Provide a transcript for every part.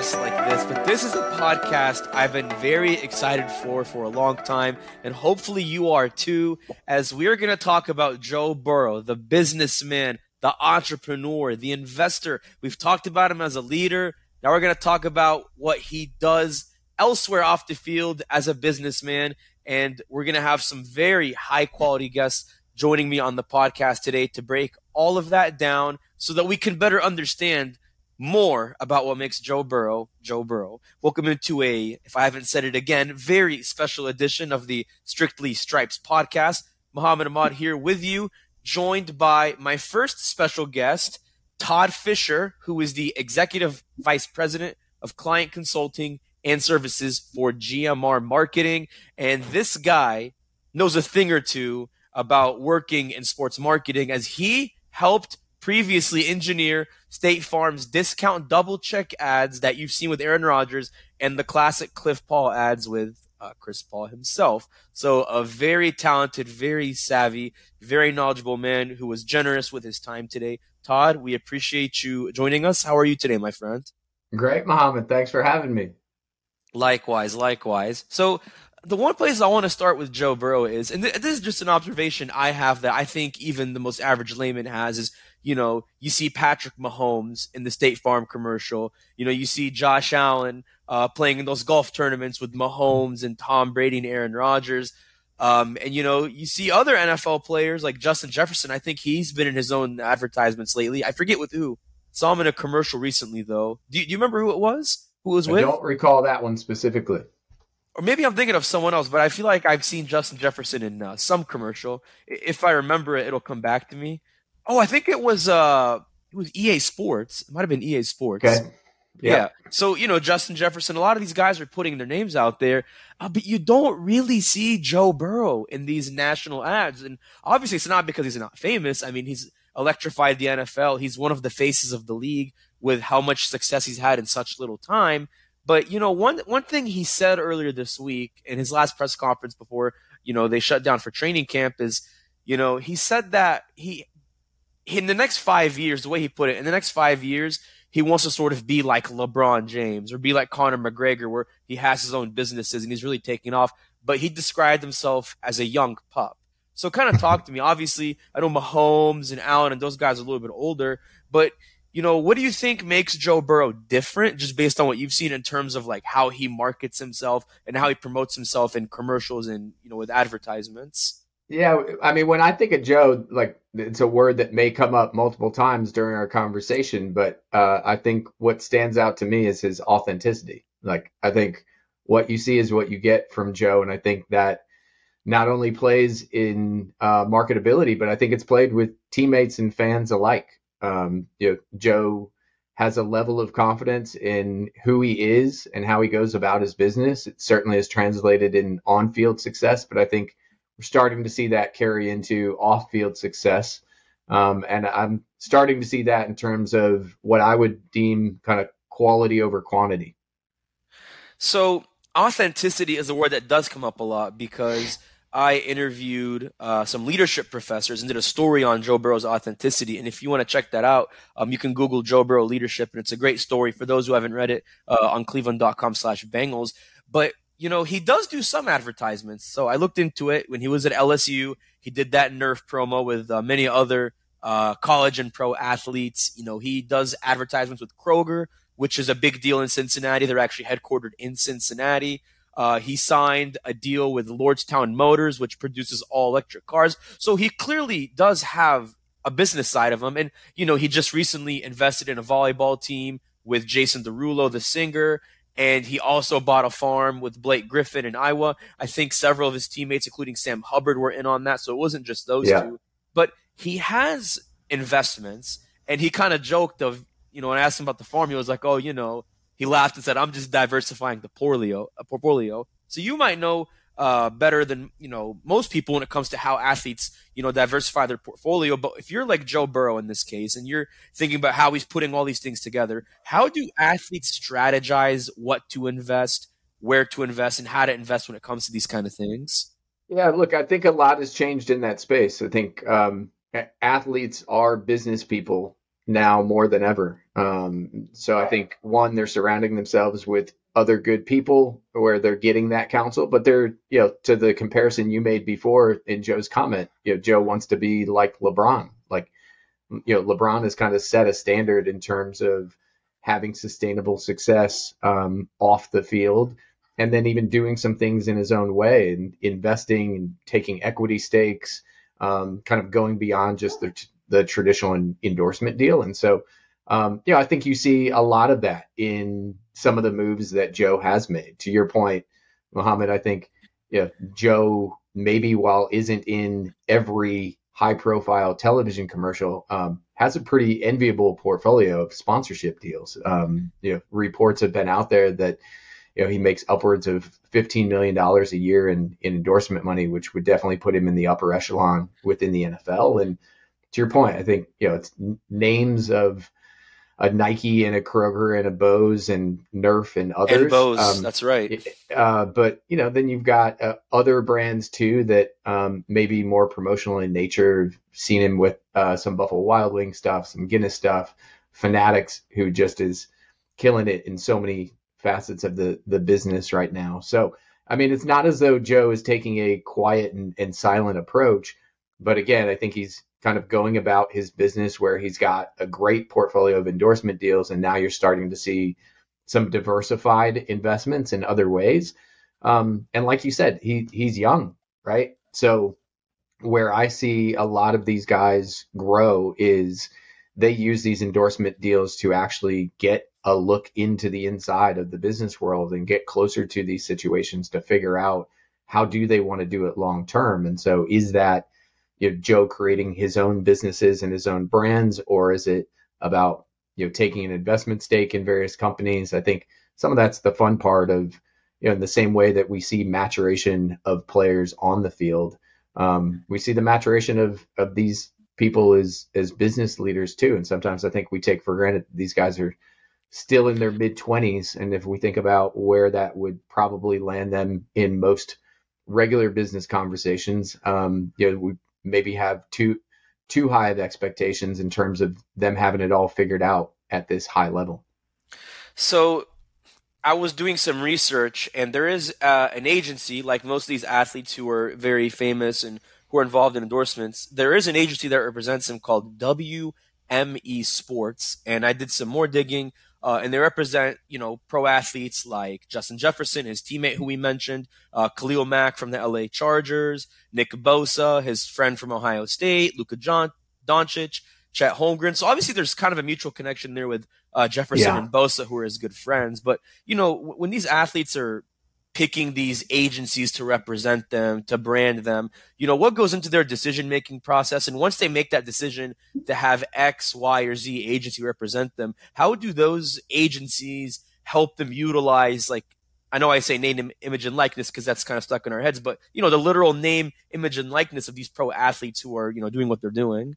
Like this, but this is a podcast I've been very excited for for a long time, and hopefully you are too, as we're going to talk about Joe Burrow, the businessman, the entrepreneur, the investor. We've talked about him as a leader. Now we're going to talk about what he does elsewhere off the field as a businessman and we're going to have some very high quality guests joining me on the podcast today to break all of that down so that we can better understand more about what makes Joe Burrow Joe Burrow. Welcome into a, if I haven't said it again, very special edition of the Strictly Stripes podcast. Mohammad Ahmad here with you, joined by my first special guest, Todd Fischer, who is the Executive Vice President of Client Consulting and services for GMR marketing. And this guy knows a thing or two about working in sports marketing as he helped previously engineer State Farm's discount double check ads that you've seen with Aaron Rodgers and the classic Cliff Paul ads with uh, Chris Paul himself. So a very talented, very savvy, very knowledgeable man who was generous with his time today. Todd, we appreciate you joining us. How are you today, my friend? Great, Mohammad. Thanks for having me. Likewise, likewise. So the one place I want to start with Joe Burrow is, and th- this is just an observation I have that I think even the most average layman has is, you know, you see Patrick Mahomes in the State Farm commercial. You know, you see Josh Allen uh, playing in those golf tournaments with Mahomes and Tom Brady and Aaron Rodgers. Um, and you know, you see other NFL players like Justin Jefferson. I think he's been in his own advertisements lately. I forget with who. Saw him in a commercial recently, though. Do you, do you remember who it was? who was I with? I don't recall that one specifically. Or maybe I'm thinking of someone else, but I feel like I've seen Justin Jefferson in uh, some commercial. If I remember it, it'll come back to me. Oh, I think it was uh, it was EA Sports. It might have been EA Sports. Okay. Yeah. yeah. So, you know, Justin Jefferson, a lot of these guys are putting their names out there, uh, but you don't really see Joe Burrow in these national ads. And obviously, it's not because he's not famous. I mean, he's electrified the NFL. He's one of the faces of the league with how much success he's had in such little time. But you know, one one thing he said earlier this week in his last press conference before you know they shut down for training camp is, you know, he said that he in the next five years, the way he put it, in the next five years, he wants to sort of be like LeBron James or be like Conor McGregor, where he has his own businesses and he's really taking off. But he described himself as a young pup. So kind of talk to me. Obviously, I know Mahomes and Allen and those guys are a little bit older, but you know, what do you think makes Joe Burrow different just based on what you've seen in terms of like how he markets himself and how he promotes himself in commercials and, you know, with advertisements? Yeah, I mean, when I think of Joe, like it's a word that may come up multiple times during our conversation, but uh, I think what stands out to me is his authenticity. Like, I think what you see is what you get from Joe, and I think that not only plays in uh, marketability, but I think it's played with teammates and fans alike. Um, you know, Joe has a level of confidence in who he is and how he goes about his business. It certainly has translated in on-field success, but I think we're starting to see that carry into off-field success. Um, and I'm starting to see that in terms of what I would deem kind of quality over quantity. So authenticity is a word that does come up a lot because I interviewed uh, some leadership professors and did a story on Joe Burrow's authenticity. And if you want to check that out, um, you can Google Joe Burrow leadership, and it's a great story for those who haven't read it uh, on Cleveland.com/slash Bengals. But you know, he does do some advertisements. So I looked into it when he was at LSU. He did that Nerf promo with uh, many other uh, college and pro athletes. You know, he does advertisements with Kroger, which is a big deal in Cincinnati. They're actually headquartered in Cincinnati. Uh, he signed a deal with Lordstown Motors, which produces all electric cars. So he clearly does have a business side of him. And, you know, he just recently invested in a volleyball team with Jason Derulo, the singer. and he also bought a farm with Blake Griffin in Iowa. I think several of his teammates, including Sam Hubbard, were in on that. So it wasn't just those yeah. two. But he has investments, and he kind of joked of, you know, when I asked him about the farm, he was like, "Oh, you know," he laughed and said, "I'm just diversifying the portfolio." portfolio. So you might know uh, better than you know most people when it comes to how athletes you know diversify their portfolio. But if you're like Joe Burrow in this case, and you're thinking about how he's putting all these things together, how do athletes strategize what to invest, where to invest, and how to invest when it comes to these kind of things? Yeah, look, I think a lot has changed in that space. I think um, athletes are business people now more than ever. Um, so I think one, they're surrounding themselves with other good people where they're getting that counsel, but they're, you know, to the comparison you made before in Joe's comment, you know, Joe wants to be like LeBron. Like, you know, LeBron has kind of set a standard in terms of having sustainable success um, off the field and then even doing some things in his own way and investing and taking equity stakes, um, kind of going beyond just the, the traditional endorsement deal. And so, um, you know, I think you see a lot of that in some of the moves that Joe has made. To your point, Mohammad, I think yeah, Joe maybe while isn't in every high profile television commercial, um, has a pretty enviable portfolio of sponsorship deals. Um, you know, reports have been out there that you know he makes upwards of fifteen million dollars a year in, in endorsement money, which would definitely put him in the upper echelon within the NFL. And to your point, I think you know it's names of a Nike and a Kroger and a Bose and Nerf and others. And Bose, um, that's right. Uh, but you know, then you've got uh, other brands too that um, may be more promotional in nature. seen him with uh, some Buffalo Wild Wing stuff, some Guinness stuff. Fanatics, who just is killing it in so many facets of the the business right now. So, I mean, it's not as though Joe is taking a quiet and, and silent approach. But again, I think he's kind of going about his business where he's got a great portfolio of endorsement deals, and now you're starting to see some diversified investments in other ways. Um, and like you said, he he's young, right? So where I see a lot of these guys grow is they use these endorsement deals to actually get a look into the inside of the business world and get closer to these situations to figure out how do they want to do it long term. And so is that you know, Joe creating his own businesses and his own brands, or is it about you know taking an investment stake in various companies? I think some of that's the fun part of you know in the same way that we see maturation of players on the field, um, we see the maturation of of these people as as business leaders too. And sometimes I think we take for granted these guys are still in their mid 20s and if we think about where that would probably land them in most regular business conversations um, you know we maybe have too too high of expectations in terms of them having it all figured out at this high level. So I was doing some research, and there is uh, an agency, like most of these athletes who are very famous and who are involved in endorsements. There is an agency that represents them called WME Sports, and I did some more digging. Uh, and they represent, you know, pro athletes like Justin Jefferson, his teammate who we mentioned, uh, Khalil Mack from the LA Chargers, Nick Bosa, his friend from Ohio State, Luka John- Doncic, Chet Holmgren. So obviously there's kind of a mutual connection there with uh, Jefferson yeah. and Bosa, who are his good friends. But, you know, when these athletes are picking these agencies to represent them, to brand them. You know, what goes into their decision making process? And once they make that decision to have X, Y, or Z agency represent them, how do those agencies help them utilize like I know I say name, image, and likeness because that's kind of stuck in our heads, but you know, the literal name, image, and likeness of these pro athletes who are, you know, doing what they're doing.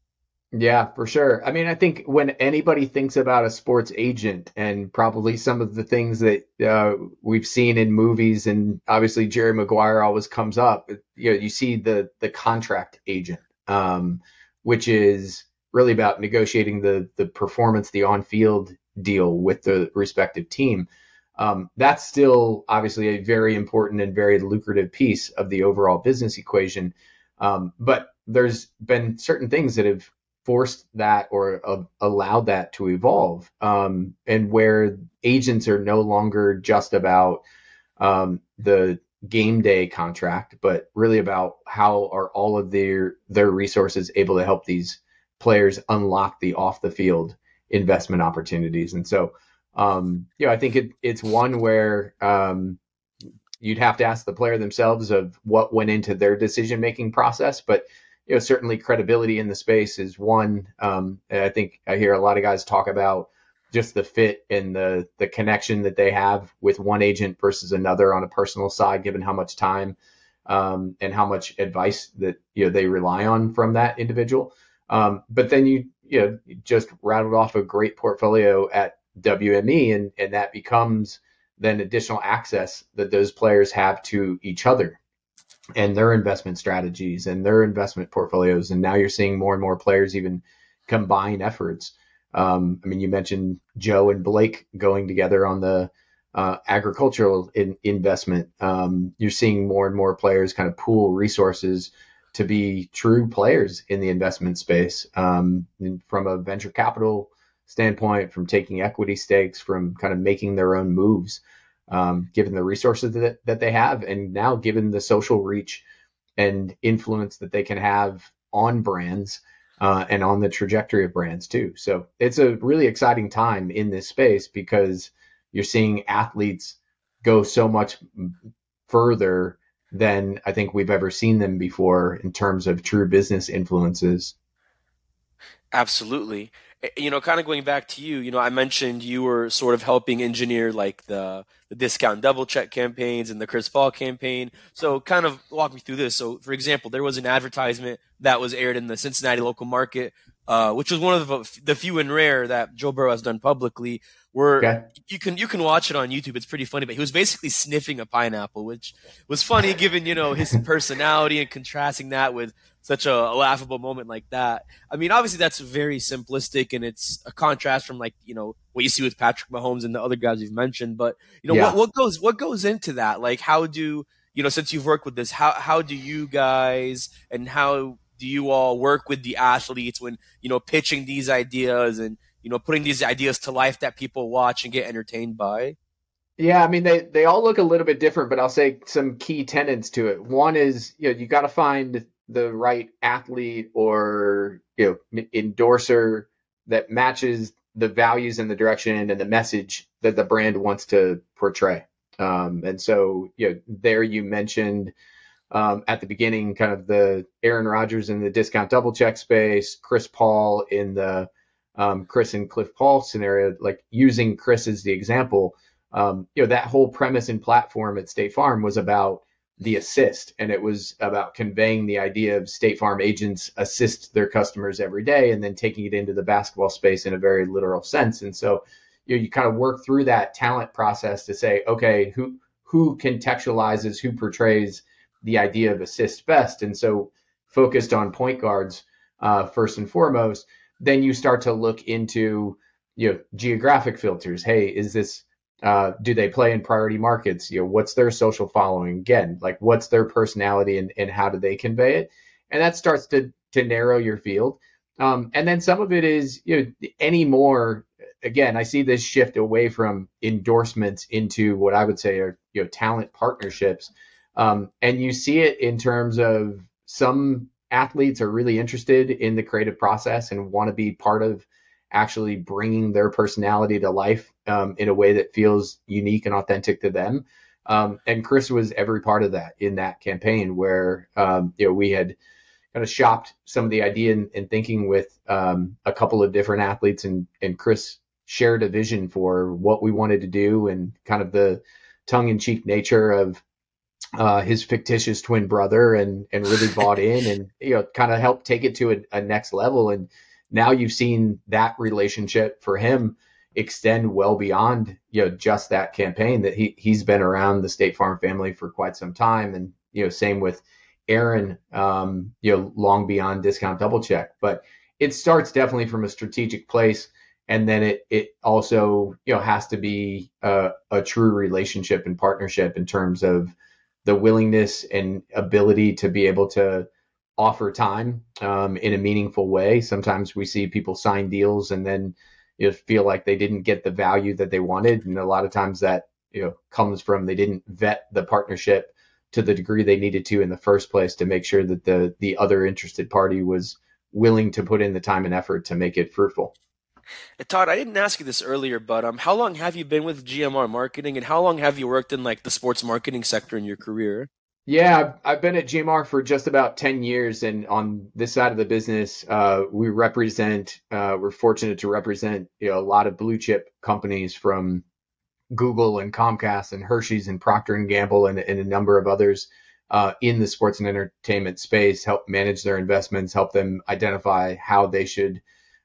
Yeah, for sure. I mean, I think when anybody thinks about a sports agent and probably some of the things that uh, we've seen in movies, and obviously Jerry Maguire always comes up. You know, you see the the contract agent, um, which is really about negotiating the the performance, the on field deal with the respective team. Um, that's still obviously a very important and very lucrative piece of the overall business equation. Um, but there's been certain things that have forced that or uh, allowed that to evolve um, and where agents are no longer just about um, the game day contract but really about how are all of their their resources able to help these players unlock the off the field investment opportunities. And so um, you know, I think it, it's one where um, you'd have to ask the player themselves of what went into their decision making process, but you know, certainly credibility in the space is one. Um, I think I hear a lot of guys talk about just the fit and the the connection that they have with one agent versus another on a personal side, given how much time um, and how much advice that you know they rely on from that individual. Um, but then you you know just rattled off a great portfolio at WME, and and that becomes then additional access that those players have to each other and their investment strategies and their investment portfolios. And now you're seeing more and more players even combine efforts. Um, I mean, you mentioned Joe and Blake going together on the uh, agricultural in, investment. Um, you're seeing more and more players kind of pool resources to be true players in the investment space um, from a venture capital standpoint, from taking equity stakes, from kind of making their own moves, um, given the resources that, that they have, and now given the social reach and influence that they can have on brands uh, and on the trajectory of brands too. So it's a really exciting time in this space because you're seeing athletes go so much further than I think we've ever seen them before in terms of true business influences. Absolutely. Eh, you know, kind of going back to you, you know, I mentioned you were sort of helping engineer like the the discount double check campaigns and the Chris Paul campaign. So, kind of walk me through this. So, for example, there was an advertisement that was aired in the Cincinnati local market, uh, which was one of the, the few and rare that Joe Burrow has done publicly, where okay. you can you can watch it on YouTube. It's pretty funny, but he was basically sniffing a pineapple, which was funny given you know his personality and contrasting that with such a, a, laughable moment like that. I mean, obviously that's very simplistic and it's a contrast from like, you know, what you see with Patrick Mahomes and the other guys you've mentioned. But, you know, yeah. what, what goes, what goes into that? Like, how do, you know, since you've worked with this, how, how do you guys and how do you all work with the athletes when, you know, pitching these ideas and, you know, putting these ideas to life that people watch and get entertained by? Yeah, I mean they they all look a little bit different, but I'll say some key tenets to it. One is you know you got to find the right athlete or you know endorser that matches the values and the direction and the message that the brand wants to portray. Um, and so, you know, there you mentioned um, at the beginning, kind of the Aaron Rodgers in the discount double check space, Chris Paul in the um, Chris and Cliff Paul scenario, like using Chris as the example. Um, you know, that whole premise and platform at State Farm was about the assist and it was about conveying the idea of state farm agents assist their customers every day and then taking it into the basketball space in a very literal sense and so you, know, you kind of work through that talent process to say okay who who contextualizes who portrays the idea of assist best and so focused on point guards uh, first and foremost then you start to look into you know geographic filters hey is this uh, do they play in priority markets? You know, what's their social following? Again, like what's their personality and, and how do they convey it? And that starts to to narrow your field. Um, and then some of it is you know any more. Again, I see this shift away from endorsements into what I would say are you know talent partnerships, um, and you see it in terms of some athletes are really interested in the creative process and want to be part of actually bringing their personality to life um, in a way that feels unique and authentic to them. Um, and Chris was every part of that in that campaign where, um, you know, we had kind of shopped some of the idea and, and thinking with um, a couple of different athletes and, and Chris shared a vision for what we wanted to do and kind of the tongue in cheek nature of uh, his fictitious twin brother and, and really bought in and, you know, kind of helped take it to a, a next level. And, now you've seen that relationship for him extend well beyond you know just that campaign that he he's been around the State Farm family for quite some time. And you know same with Aaron um, you know long beyond discount double check. But it starts definitely from a strategic place. And then it it also you know has to be a, a true relationship and partnership in terms of the willingness and ability to be able to offer time um, in a meaningful way. Sometimes we see people sign deals and then you know, feel like they didn't get the value that they wanted, and a lot of times that you know comes from they didn't vet the partnership to the degree they needed to in the first place to make sure that the the other interested party was willing to put in the time and effort to make it fruitful. Todd, I didn't ask you this earlier, but um, how long have you been with GMR Marketing, and how long have you worked in like the sports marketing sector in your career? Yeah, I've, I've been at GMR for just about 10 years. And on this side of the business, uh, we represent, uh, we're fortunate to represent you know, a lot of blue chip companies from Google and Comcast and Hershey's and Procter and Gamble and, and a number of others uh, in the sports and entertainment space, help manage their investments, help them identify how they should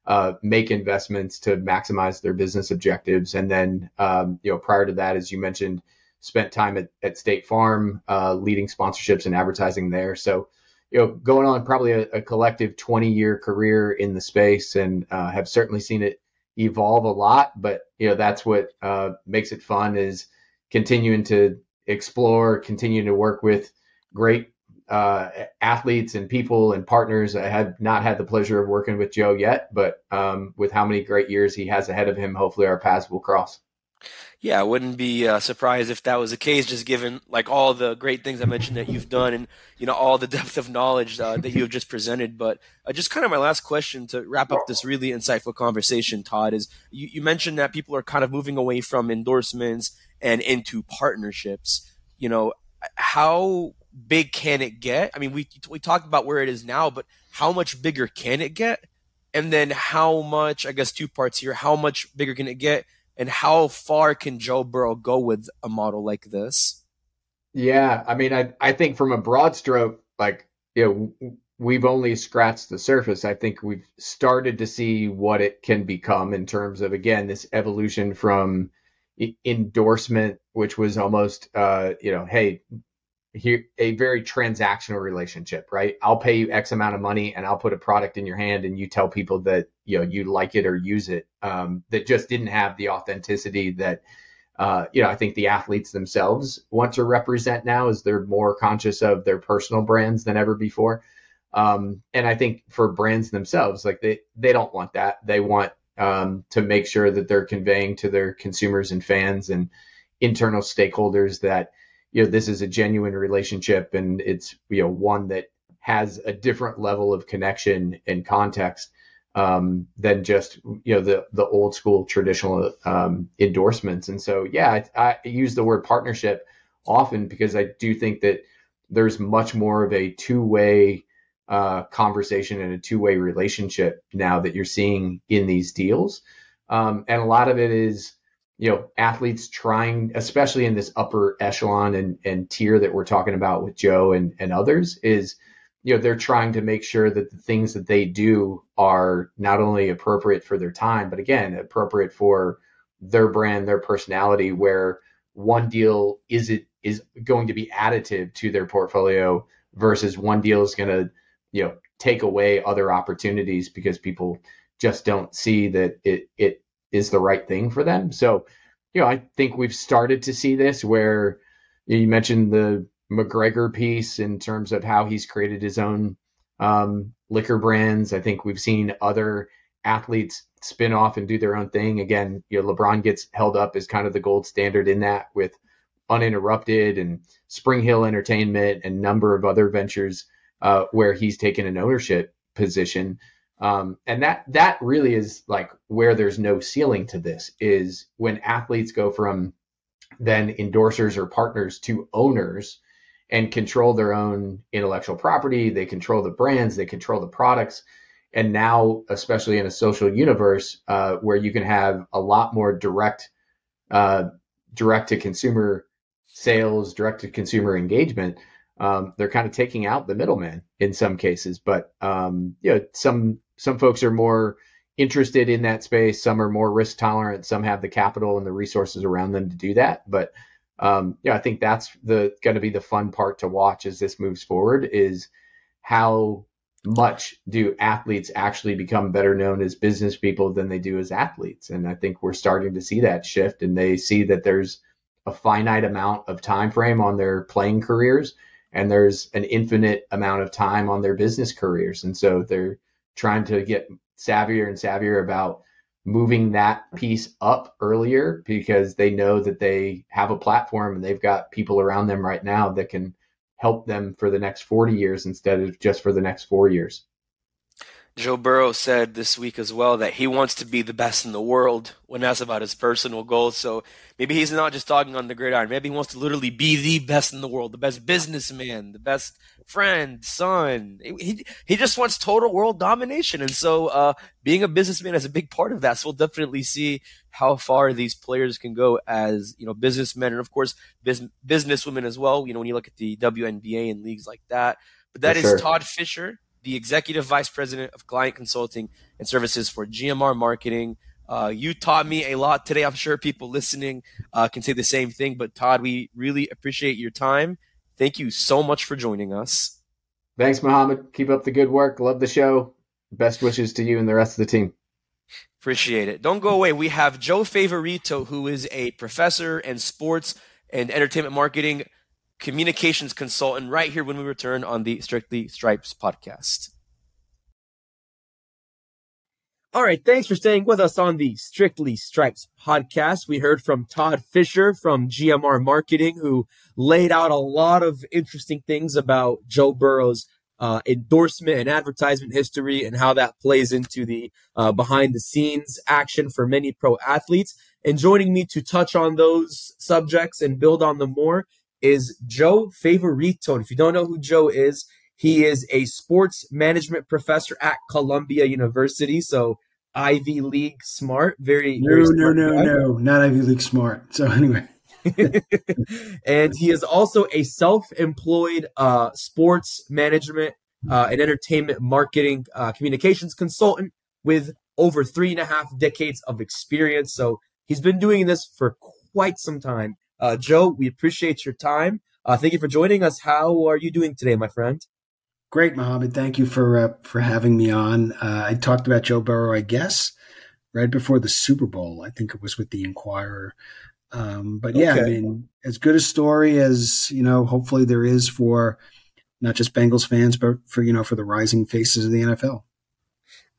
uh, make investments to maximize their business objectives. And then, um, you know, prior to that, as you mentioned, spent time at, at State Farm, uh, leading sponsorships and advertising there. So, you know, going on probably a, a collective 20 year career in the space and uh, have certainly seen it evolve a lot. But, you know, that's what uh, makes it fun is continuing to explore, continuing to work with great uh, athletes and people and partners. I have not had the pleasure of working with Joe yet, but um, with how many great years he has ahead of him, hopefully our paths will cross. Yeah, I wouldn't be uh, surprised if that was the case, just given like all the great things I mentioned that you've done, and you know all the depth of knowledge uh, that you have just presented. But uh, just kind of my last question to wrap up this really insightful conversation, Todd, is you, you mentioned that people are kind of moving away from endorsements and into partnerships. You know, how big can it get? I mean, we we talked about where it is now, but how much bigger can it get? And then how much? I guess two parts here. How much bigger can it get? And how far can Joe Burrow go with a model like this? Yeah, I mean, I I think from a broad stroke, like you know, we've only scratched the surface. I think we've started to see what it can become in terms of again this evolution from endorsement, which was almost uh, you know, hey, a very transactional relationship, right? I'll pay you X amount of money and I'll put a product in your hand and you tell people that you know you like it or use it. Um, that just didn't have the authenticity that uh, you know I think the athletes themselves want to represent now as they're more conscious of their personal brands than ever before. Um, and I think for brands themselves, like they they don't want that. They want um, to make sure that they're conveying to their consumers and fans and internal stakeholders that you know this is a genuine relationship and it's you know one that has a different level of connection and context um, than just you know the the old school traditional um, endorsements. And so yeah, I, I, use the word partnership often because I do think that there's much more of a two way uh, conversation and a two way relationship now that you're seeing in these deals. Um, and a lot of it is you know, athletes trying, especially in this upper echelon and, and tier that we're talking about with Joe and, and others, is, you know, they're trying to make sure that the things that they do are not only appropriate for their time, but again, appropriate for their brand, their personality, where one deal is it is going to be additive to their portfolio versus one deal is going to, you know, take away other opportunities because people just don't see that it it is the right thing for them. So, you know, I think we've started to see this where you mentioned the McGregor piece in terms of how he's created his own um, liquor brands. I think we've seen other athletes spin off and do their own thing. Again, you know, LeBron gets held up as kind of the gold standard in that with Uninterrupted and SpringHill Entertainment and number of other ventures uh, where he's taken an ownership position. Um, and that that really is like where there's no ceiling to this is when athletes go from then endorsers or partners to owners and control their own intellectual property, they control the brands, they control the products. And now, especially in a social universe uh, where you can have a lot more direct, uh, direct to consumer sales, direct to consumer engagement, um, they're kind of taking out the middleman in some cases. But um, you know, some some folks are more interested in that space. Some are more risk tolerant. Some have the capital and the resources around them to do that. But um, yeah, I think that's the going to be the fun part to watch as this moves forward is how much do athletes actually become better known as business people than they do as athletes and i think we're starting to see that shift and they see that there's a finite amount of time frame on their playing careers and there's an infinite amount of time on their business careers and so they're trying to get savvier and savvier about moving that piece up earlier because they know that they have a platform and they've got people around them right now that can help them for the next 40 years instead of just for the next four years. Joe Burrow said this week as well that he wants to be the best in the world when asked about his personal goals. So maybe he's not just talking on the gridiron. Maybe he wants to literally be the best in the world, the best businessman, the best friend, son. He he just wants total world domination. And so uh, being a businessman is a big part of that. So we'll definitely see how far these players can go as you know businessmen and of course business businesswomen as well. You know when you look at the WNBA and leagues like that. But that For is sure. Todd Fischer the Executive Vice President of Client Consulting and Services for GMR Marketing. Uh, you taught me a lot today. I'm sure people listening uh, can say the same thing. But Todd, we really appreciate your time. Thank you so much for joining us. Thanks, Mohammad. Keep up the good work. Love the show. Best wishes to you and the rest of the team. Appreciate it. Don't go away. We have Joe Favorito, who is a professor in sports and entertainment marketing communications consultant right here when we return on the Strictly Stripes podcast. All right, thanks for staying with us on the Strictly Stripes podcast. We heard from Todd Fischer from GMR Marketing, who laid out a lot of interesting things about Joe Burrow's uh, endorsement and advertisement history and how that plays into the uh, behind the scenes action for many pro athletes. And joining me to touch on those subjects and build on them more is Joe Favorito. And if you don't know who Joe is, he is a sports management professor at Columbia University. So Ivy League smart, very no, very no, no, guy. no, not Ivy League smart. So anyway. and he is also a self-employed uh, sports management uh, and entertainment marketing uh, communications consultant with over three and a half decades of experience. So he's been doing this for quite some time. Uh, Joe, we appreciate your time. Uh, thank you for joining us. How are you doing today, my friend? Great, Mohammad. Thank you for uh, for having me on. Uh, I talked about Joe Burrow, I guess, right before the Super Bowl. I think it was with the Inquirer. Um, but yeah, okay. I mean, as good a story as you know, hopefully there is for not just Bengals fans, but for you know, for the rising faces of the NFL.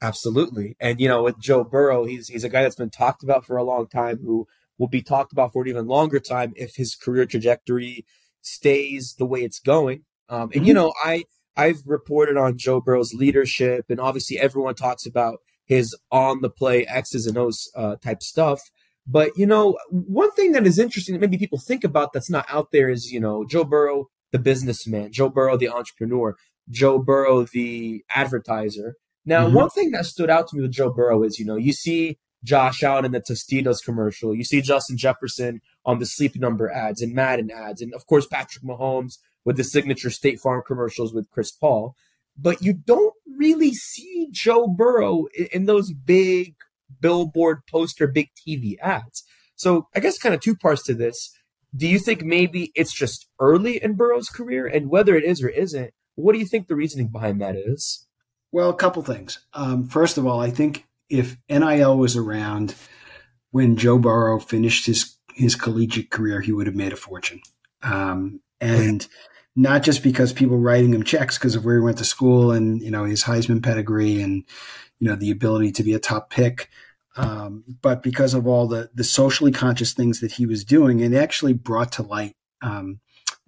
Absolutely, and you know, with Joe Burrow, he's he's a guy that's been talked about for a long time who will be talked about for an even longer time if his career trajectory stays the way it's going. Um, and mm-hmm. you know, I I've reported on Joe Burrow's leadership, and obviously everyone talks about his on the play X's and O's uh, type stuff. But you know, one thing that is interesting that maybe people think about that's not out there is you know Joe Burrow, the businessman, Joe Burrow, the entrepreneur, Joe Burrow, the advertiser. Now, mm-hmm. one thing that stood out to me with Joe Burrow is you know you see Josh Allen in the Tostitos commercial. You see Justin Jefferson on the Sleep Number ads and Madden ads, and of course Patrick Mahomes with the signature State Farm commercials with Chris Paul. But you don't really see Joe Burrow in, in those big billboard poster, big TV ads. So I guess kind of two parts to this. Do you think maybe it's just early in Burrow's career, and whether it is or isn't, what do you think the reasoning behind that is? Well, a couple things. Um, first of all, I think if NIL was around when Joe Burrow finished his his collegiate career, he would have made a fortune. Um, and not just because people writing him checks because of where he went to school and you know his Heisman pedigree and you know the ability to be a top pick, um, but because of all the the socially conscious things that he was doing and actually brought to light um,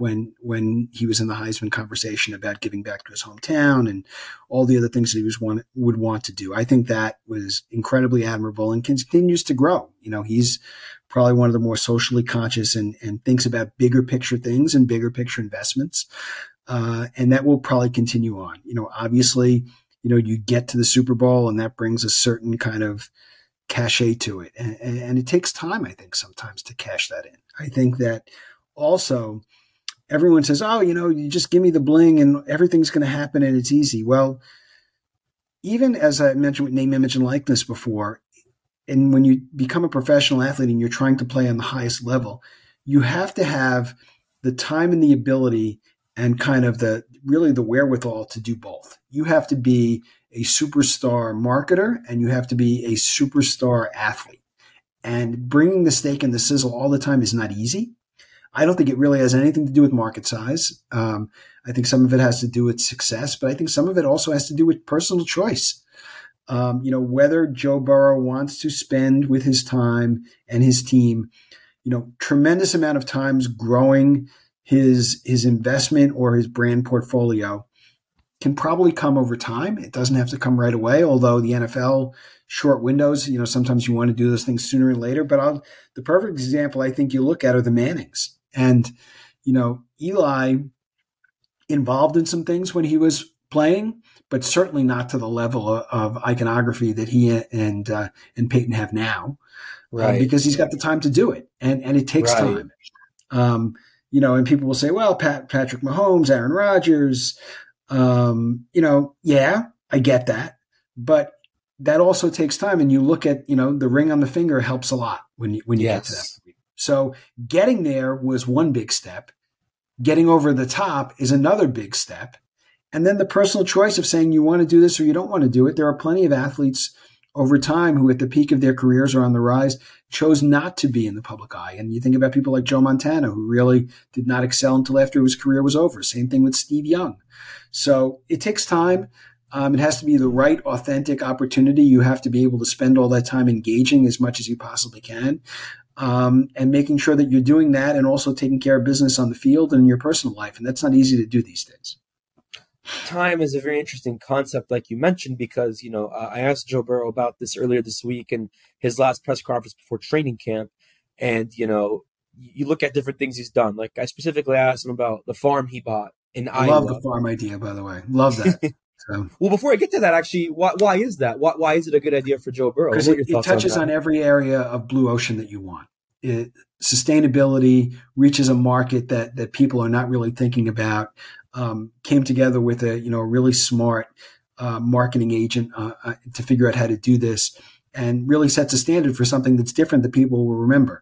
when when he was in the Heisman conversation about giving back to his hometown and all the other things that he was want, would want to do. I think that was incredibly admirable and continues to grow. You know, he's probably one of the more socially conscious and, and thinks about bigger picture things and bigger picture investments. Uh, and that will probably continue on. You know, obviously, you know, you get to the Super Bowl and that brings a certain kind of cachet to it. And, and it takes time, I think, sometimes to cash that in. I think that also, everyone says, oh, you know, you just give me the bling and everything's going to happen and it's easy. Well, even as I mentioned with name, image, and likeness before, and when you become a professional athlete and you're trying to play on the highest level, you have to have the time and the ability and kind of the really the wherewithal to do both. You have to be a superstar marketer and you have to be a superstar athlete. And bringing the steak and the sizzle all the time is not easy. I don't think it really has anything to do with market size. Um, I think some of it has to do with success, but I think some of it also has to do with personal choice. Um, you know, whether Joe Burrow wants to spend with his time and his team, you know, tremendous amount of times growing his his investment or his brand portfolio can probably come over time. It doesn't have to come right away, although the NFL short windows, you know, sometimes you want to do those things sooner or later. But I'll, the perfect example I think you look at are the Mannings. And, you know, Eli involved in some things when he was playing, but certainly not to the level of, of iconography that he and uh, and Peyton have now, uh, right? because he's got the time to do it, and and it takes right. time. Um, you know, and people will say, well, Pat, Patrick Mahomes, Aaron Rodgers, um, you know, yeah, I get that, but that also takes time. And you look at, you know, the ring on the finger helps a lot when you when you yes. get to that. So getting there was one big step. Getting over the top is another big step. And then the personal choice of saying you want to do this or you don't want to do it. There are plenty of athletes over time who, at the peak of their careers or on the rise, chose not to be in the public eye. And you think about people like Joe Montana, who really did not excel until after his career was over. Same thing with Steve Young. So it takes time. Um, it has to be the right, authentic opportunity. You have to be able to spend all that time engaging as much as you possibly can. Um, and making sure that you're doing that and also taking care of business on the field and in your personal life. And that's not easy to do these days. Time is a very interesting concept, like you mentioned, because, you know, uh, I asked Joe Burrow about this earlier this week in his last press conference before training camp. And, you know, you look at different things he's done. Like I specifically asked him about the farm he bought in I Iowa. Love the farm idea, by the way. Love that. So. Well, before I get to that, actually, why, why is that? Why, why is it a good idea for Joe Burrow? Because it, it, touches on, on, every area of blue ocean that you want. It, sustainability reaches a market that that people are not really thinking about. Um, came together with a you know a really smart uh, marketing agent uh, uh, to figure out how to do this, and really sets a standard for something that's different that people will remember.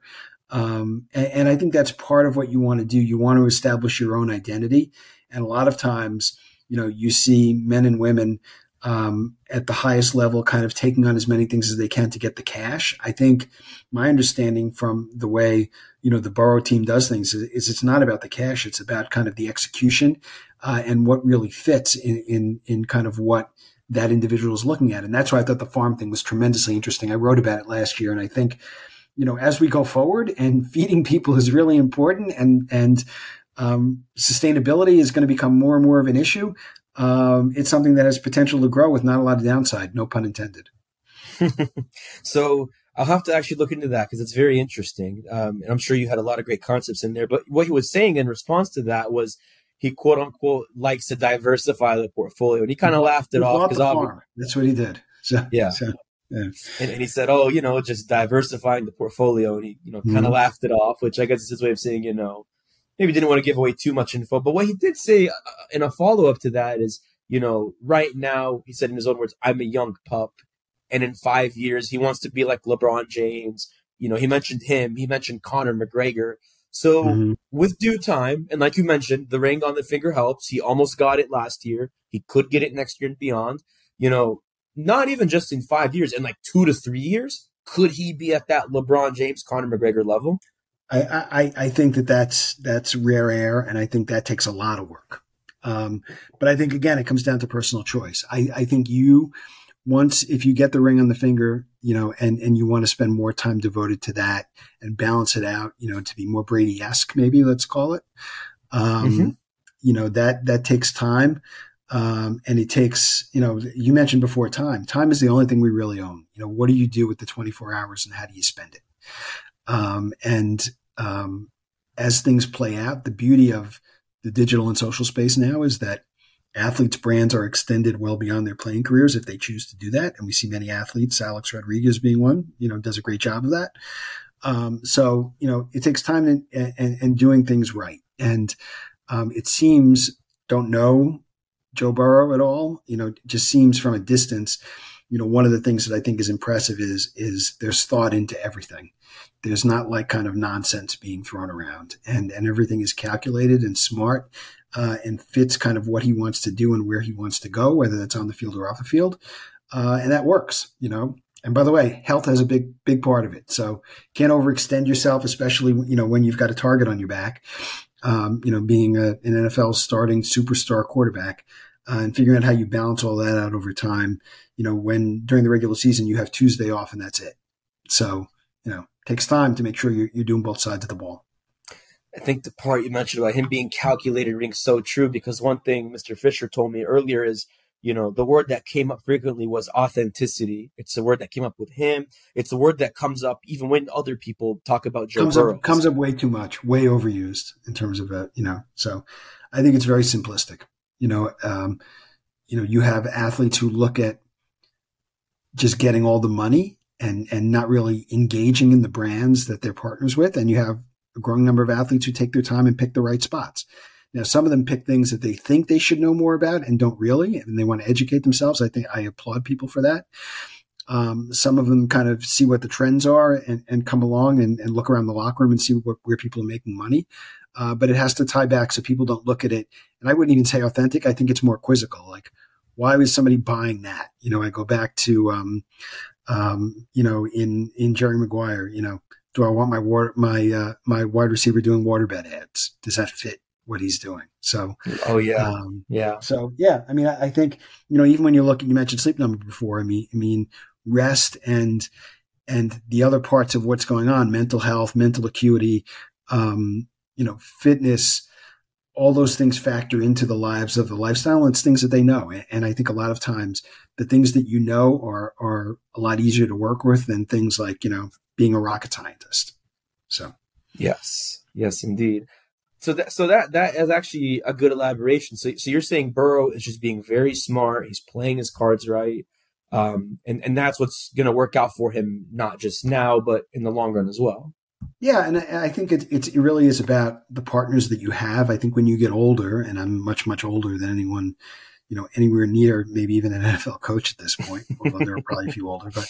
Um, and, and I think that's part of what you want to do. You want to establish your own identity, and a lot of times you know, you see men and women um, at the highest level kind of taking on as many things as they can to get the cash. I think my understanding from the way, you know, the Burrow team does things is, is it's not about the cash. It's about kind of the execution uh, and what really fits in, in, in kind of what that individual is looking at. And that's why I thought the farm thing was tremendously interesting. I wrote about it last year and I think, you know, as we go forward and feeding people is really important and, and, um, sustainability is going to become more and more of an issue. Um, it's something that has potential to grow with not a lot of downside, no pun intended. so I'll have to actually look into that because it's very interesting. Um, and I'm sure you had a lot of great concepts in there. But what he was saying in response to that was he quote unquote likes to diversify the portfolio. And he kind of laughed it he off because that's what he did. So, yeah. So, yeah. And, and, he said, "Oh, you know, just diversifying the portfolio," and he, you know, kind of mm-hmm. laughed it off, which I guess is his way of saying, you know, maybe didn't want to give away too much info, but what he did say uh, in a follow up to that is, you know, right now, he said in his own words, I'm a young pup. And in five years, he wants to be like LeBron James. You know, he mentioned him, he mentioned Conor McGregor. So mm-hmm. with due time, and like you mentioned, the ring on the finger helps. He almost got it last year. He could get it next year and beyond. You know, not even just in five years, in like two to three years, could he be at that LeBron James, Conor McGregor level? I, I, I think that that's that's rare air, and I think that takes a lot of work. Um, but I think again, it comes down to personal choice. I, I think you once if you get the ring on the finger, you know, and and you want to spend more time devoted to that and balance it out, you know, to be more Brady esque, maybe let's call it. Um, mm-hmm. You know that that takes time. Um, and it takes, you know, you mentioned before time. Time is the only thing we really own. You know, what do you do with the 24 hours and how do you spend it? Um, and um, as things play out, the beauty of the digital and social space now is that athletes' brands are extended well beyond their playing careers if they choose to do that. And we see many athletes, Alex Rodriguez being one, you know, does a great job of that. Um, so, you know, it takes time and, and, and doing things right. And um, it seems, don't know Joe Burrow at all, you know, just seems from a distance, you know, one of the things that I think is impressive is, is there's thought into everything. There's not like kind of nonsense being thrown around, and and everything is calculated and smart, uh, and fits kind of what he wants to do and where he wants to go, whether that's on the field or off the field, uh, and that works, you know. And by the way, health has a big big part of it. So can't overextend yourself, especially you know when you've got a target on your back. Um, you know, being a, an NFL starting superstar quarterback. Uh, and figuring out how you balance all that out over time. You know, when during the regular season you have Tuesday off and that's it. So, you know, takes time to make sure you're, you're doing both sides of the ball. I think the part you mentioned about him being calculated rings so true because one thing Mr. Fischer told me earlier is, you know, the word that came up frequently was authenticity. It's the word that came up with him. It's the word that comes up even when other people talk about Joe comes Burrow. Up, comes up way too much, way overused in terms of, a, you know, so I think it's very simplistic. You know, um, you know, you have athletes who look at just getting all the money and and not really engaging in the brands that they're partners with, and you have a growing number of athletes who take their time and pick the right spots. Now, some of them pick things that they think they should know more about and don't really, and they want to educate themselves. I think I applaud people for that. Um, some of them kind of see what the trends are and, and come along and, and, look around the locker room and see what, where people are making money. Uh, but it has to tie back so people don't look at it. And I wouldn't even say authentic. I think it's more quizzical. Like, why was somebody buying that? You know, I go back to, um, um, you know, in in Jerry Maguire, you know, do I want my water my uh, my wide receiver doing waterbed ads? Does that fit what he's doing? So, oh yeah, um, yeah. So yeah, I mean, I, I, think you know, even when you look, you mentioned sleep number before. I mean, I mean, rest and and the other parts of what's going on, mental health, mental acuity, um, you know, fitness all those things factor into the lives of the lifestyle and it's things that they know. And I think a lot of times the things that you know are, are a lot easier to work with than things like, you know, being a rocket scientist. So. Yes. Yes, indeed. So that, so that, that is actually a good elaboration. So, so you're saying Burrow is just being very smart. He's playing his cards right. Um, and, and that's what's going to work out for him, not just now, but in the long run as well. Yeah, and I think it, it really is about the partners that you have. I think when you get older, and I'm much much older than anyone, you know, anywhere near maybe even an NFL coach at this point, although there are probably a few older, but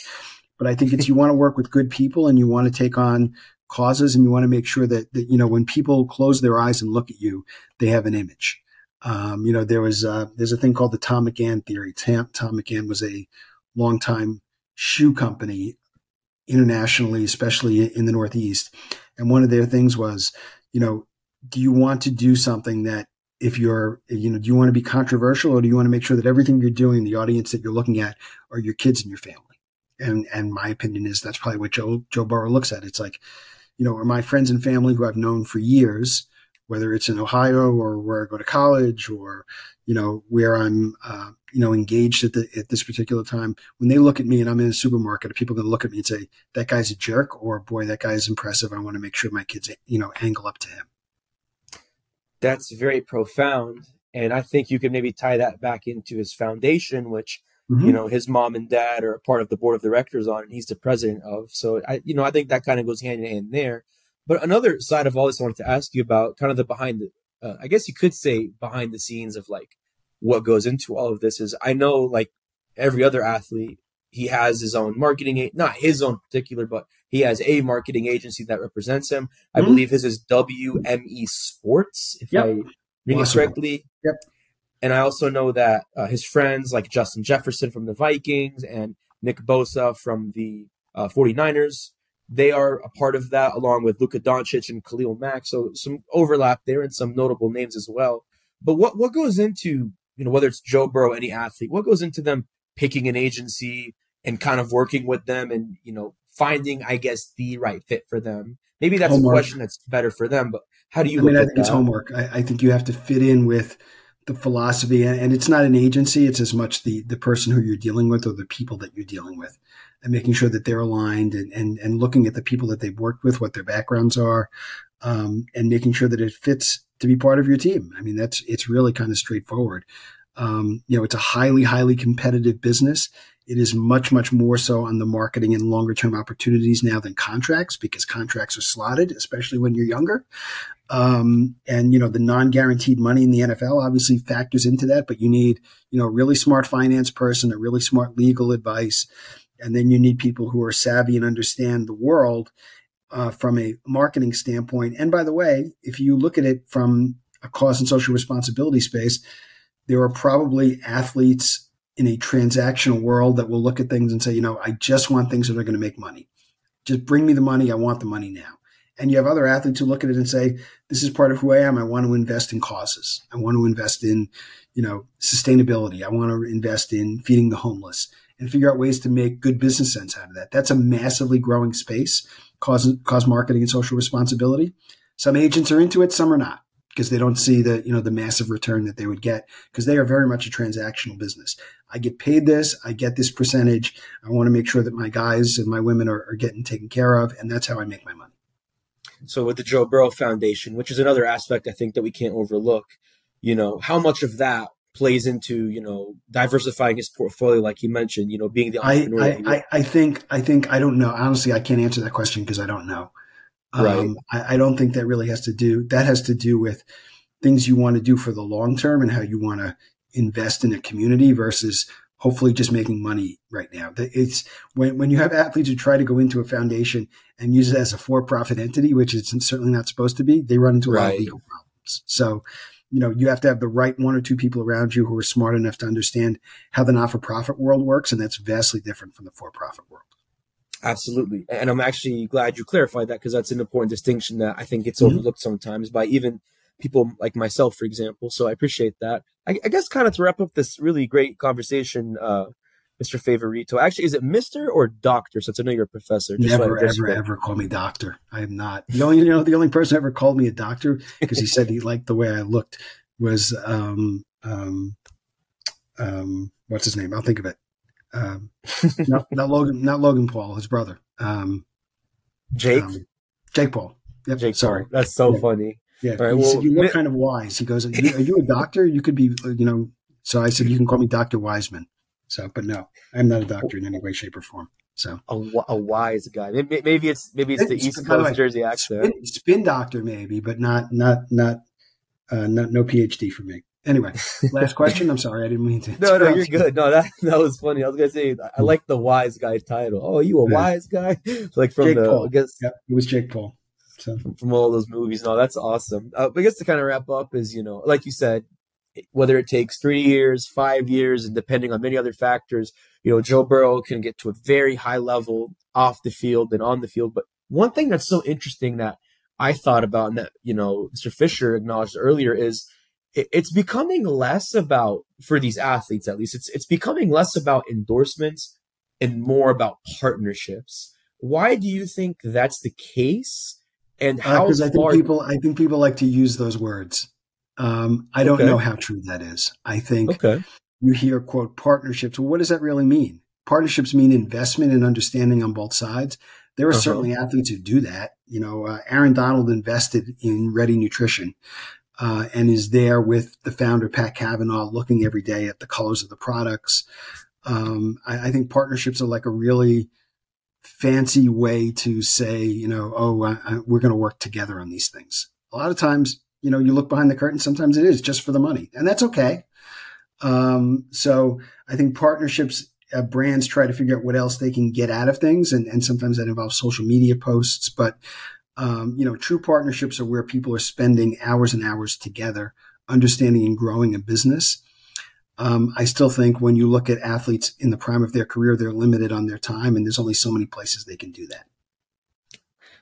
but I think it's you want to work with good people and you want to take on causes and you want to make sure that, that you know when people close their eyes and look at you, they have an image. Um, you know, there was uh, there's a thing called the Thom McAn theory. Tom, Thom McAn was a longtime shoe company internationally, especially in the Northeast. And one of their things was, you know, do you want to do something that if you're, you know, do you want to be controversial or do you want to make sure that everything you're doing, the audience that you're looking at are your kids and your family? And, and my opinion is that's probably what Joe, Joe Burrow looks at. It's like, you know, are my friends and family who I've known for years, whether it's in Ohio or where I go to college or, you know, where I'm, uh, you know, engaged at the, at this particular time, when they look at me and I'm in a supermarket, are people going to look at me and say, that guy's a jerk or boy, that guy is impressive. I want to make sure my kids, you know, angle up to him. That's very profound. And I think you could maybe tie that back into his foundation, which, mm-hmm. you know, his mom and dad are a part of the board of directors on, and he's the president of. So I, you know, I think that kind of goes hand in hand there. But another side of all this, I wanted to ask you about kind of the behind the, uh, I guess you could say behind the scenes of like what goes into all of this is I know like every other athlete, he has his own marketing, not his own particular, but he has a marketing agency that represents him. I mm-hmm. believe his is WME Sports, if yep. I read awesome. it correctly. Yep. And I also know that uh, his friends like Justin Jefferson from the Vikings and Nick Bosa from the uh, 49ers, they are a part of that along with Luka Doncic and Khalil Mack. So some overlap there and some notable names as well. But what, what goes into you know, whether it's Joe Burrow, any athlete, what goes into them picking an agency and kind of working with them and, you know, finding, I guess, the right fit for them? Maybe that's homework. a question that's better for them, but how do you? I mean, I think that? it's homework. I, I, think you have to fit in with the philosophy, and it's not an agency; it's as much the the person who you're dealing with or the people that you're dealing with, and making sure that they're aligned and and and looking at the people that they've worked with, what their backgrounds are, um, and making sure that it fits to be part of your team. I mean, that's it's really kind of straightforward. Um, you know, it's a highly, highly competitive business. It is much, much more so on the marketing and longer term opportunities now than contracts because contracts are slotted, especially when you're younger. Um, and you know, the non-guaranteed money in the NFL obviously factors into that, but you need, you know, a really smart finance person, a really smart legal advice, and then you need people who are savvy and understand the world uh, from a marketing standpoint. And by the way, if you look at it from a cause and social responsibility space, there are probably athletes in a transactional world that will look at things and say, you know, I just want things that are going to make money. Just bring me the money. I want the money now. And you have other athletes who look at it and say, this is part of who I am. I want to invest in causes. I want to invest in, you know, sustainability. I want to invest in feeding the homeless and figure out ways to make good business sense out of that. That's a massively growing space cause, cause marketing and social responsibility. Some agents are into it, some are not because they don't see the you know the massive return that they would get because they are very much a transactional business. I get paid this, I get this percentage. I want to make sure that my guys and my women are, are getting taken care of, and that's how I make my money. So with the Joe Burrow Foundation, which is another aspect I think that we can't overlook, you know, how much of that plays into you know diversifying his portfolio, like you mentioned, you know, being the entrepreneur. I I, I, I think I think I don't know. Honestly, I can't answer that question because I don't know. Right. Um, I, I, don't think that really has to do. That has to do with things you want to do for the long term and how you want to invest in a community versus hopefully just making money right now. It's when when you have athletes who try to go into a foundation and use it as a for profit entity, which it's certainly not supposed to be, they run into a right. lot of legal problems. So you know, you have to have the right one or two people around you who are smart enough to understand how the not for profit world works. And that's vastly different from the for profit world. Absolutely. And I'm actually glad you clarified that because that's an important distinction that I think gets mm-hmm. overlooked sometimes by even people like myself, for example. So I appreciate that. I, I guess kind of to wrap up this really great conversation, uh, Mr. Favorito. Actually, is it Mr. or Doctor? Since I know you're a professor. Just Never, ever, ever call me Doctor. I am not. The only, you know, the only person ever called me a doctor because he said he liked the way I looked was, um, um, um, what's his name? I'll think of it. Um, not, not, Logan, not Logan Paul, his brother. Um, Jake. Um, Jake Paul. Yep. Jake. Sorry, that's so yeah. funny. Yeah. Right, he well, said, you look kind of wise. He goes, are you, are you a doctor? You could be, you know. So I said, you can call me Doctor Wiseman. So, but no, I'm not a doctor in any way, shape, or form. So a, a wise guy. Maybe it's maybe it's the it's, East Coast Jersey accent. Spin, spin, doctor, maybe, but not not not uh, not no PhD for me. Anyway, last question. I'm sorry, I didn't mean to. No, no, you're good. No, that that was funny. I was gonna say I like the wise guy title. Oh, you a yeah. wise guy? like from Jake the Paul. I guess yeah, it was Jake Paul. So from, from all those movies. No, that's awesome. Uh, I guess to kind of wrap up is you know, like you said, whether it takes three years, five years, and depending on many other factors, you know, Joe Burrow can get to a very high level off the field and on the field. But one thing that's so interesting that I thought about and that, you know, Mr. Fischer acknowledged earlier is it's becoming less about, for these athletes at least, it's, it's becoming less about endorsements and more about partnerships. Why do you think that's the case? And uh, how? Because uh, I think people, I think people like to use those words. Um, I don't okay. know how true that is. I think okay. you hear quote partnerships. Well, what does that really mean? Partnerships mean investment and understanding on both sides. There are uh-huh. certainly athletes who do that. You know, uh, Aaron Donald invested in Ready Nutrition uh, and is there with the founder Pat Cavanaugh, looking every day at the colors of the products. Um, I, I, think partnerships are like a really fancy way to say, you know, oh, uh, uh we're going to work together on these things. A lot of times you know, you look behind the curtain, sometimes it is just for the money, and that's okay. Um, so I think partnerships, uh, brands try to figure out what else they can get out of things, and, and sometimes that involves social media posts. But um, you know, true partnerships are where people are spending hours and hours together, understanding and growing a business. Um, I still think when you look at athletes in the prime of their career, they're limited on their time, and there's only so many places they can do that.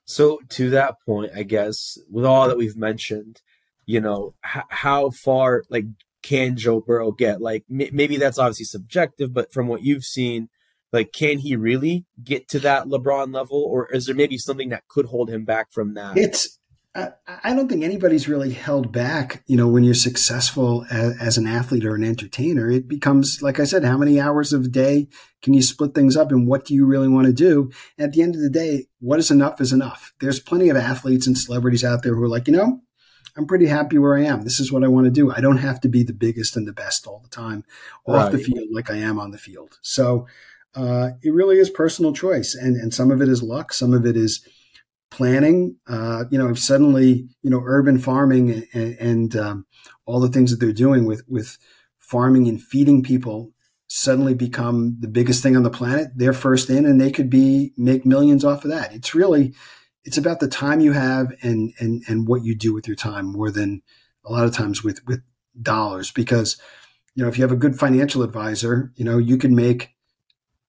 So to that point, I guess with all that we've mentioned, you know, h- how far like can Joe Burrow get? Like m- maybe that's obviously subjective, but from what you've seen, like can he really get to that LeBron level, or is there maybe something that could hold him back from that? It's I don't think anybody's really held back. You know, when you're successful as, as, an athlete or an entertainer, it becomes, like I said, how many hours of the day can you split things up and what do you really want to do? At the end of the day, what is enough is enough. There's plenty of athletes and celebrities out there who are like, you know, I'm pretty happy where I am. This is what I want to do. I don't have to be the biggest and the best all the time off right. the field like I am on the field. So uh, it really is personal choice. And, and some of it is luck, some of it is planning. Uh, you know, if suddenly you know urban farming and, and um, all the things that they're doing with with farming and feeding people suddenly become the biggest thing on the planet, they're first in, and they could be make millions off of that. It's really it's about the time you have and and and what you do with your time more than a lot of times with with dollars because you know if you have a good financial advisor you know you can make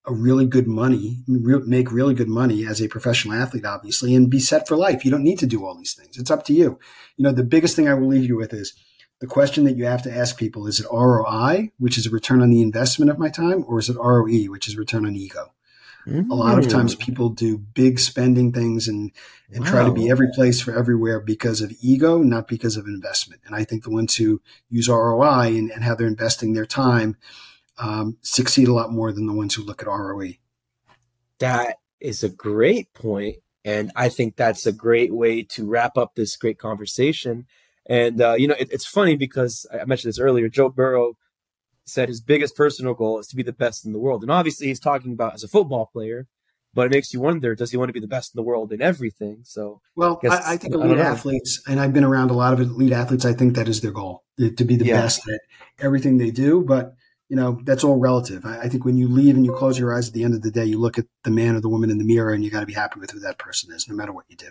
a really good money, make really good money as a professional athlete, obviously, and be set for life. You don't need to do all these things. It's up to you. You know, the biggest thing I will leave you with is the question that you have to ask people is it ROI, which is a return on the investment of my time, or is it ROE, which is return on ego? Mm. A lot of times people do big spending things and, and wow. try to be every place for everywhere because of ego, not because of investment. And I think the ones who use ROI and, and how they're investing their time um, succeed a lot more than the ones who look at ROE. That is a great point, and I think that's a great way to wrap up this great conversation. And uh, you know, it, it's funny because I mentioned this earlier. Joe Burrow said his biggest personal goal is to be the best in the world, and obviously he's talking about as a football player. But it makes you wonder: Does he want to be the best in the world in everything? So, well, I, I, I think elite I athletes, and I've been around a lot of elite athletes. I think that is their goal to be the yeah. best at everything they do. But you know, that's all relative. I, I, think when you leave and you close your eyes at the end of the day, you look at the man or the woman in the mirror and you got to be happy with who that person is, no matter what you do.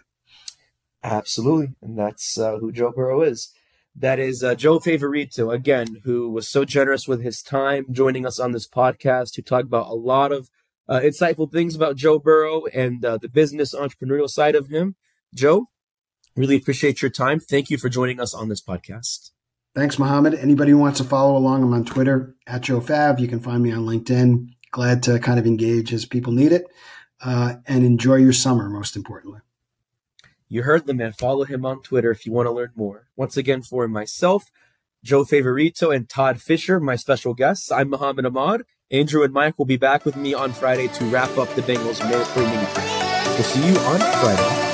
Absolutely. And that's uh, who Joe Burrow is. That is uh, Joe Favorito, again, who was so generous with his time joining us on this podcast to talk about a lot of uh, insightful things about Joe Burrow and uh, the business entrepreneurial side of him. Joe, really appreciate your time. Thank you for joining us on this podcast. Thanks, Mohammad. Anybody who wants to follow along, I'm on Twitter at Joe Fav. You can find me on LinkedIn. Glad to kind of engage as people need it. Uh, and enjoy your summer, most importantly. You heard the man. Follow him on Twitter if you want to learn more. Once again, for myself, Joe Favorito, and Todd Fischer, my special guests, I'm Mohammad Ahmad. Andrew and Mike will be back with me on Friday to wrap up the Bengals mandatory mini We'll see you on Friday.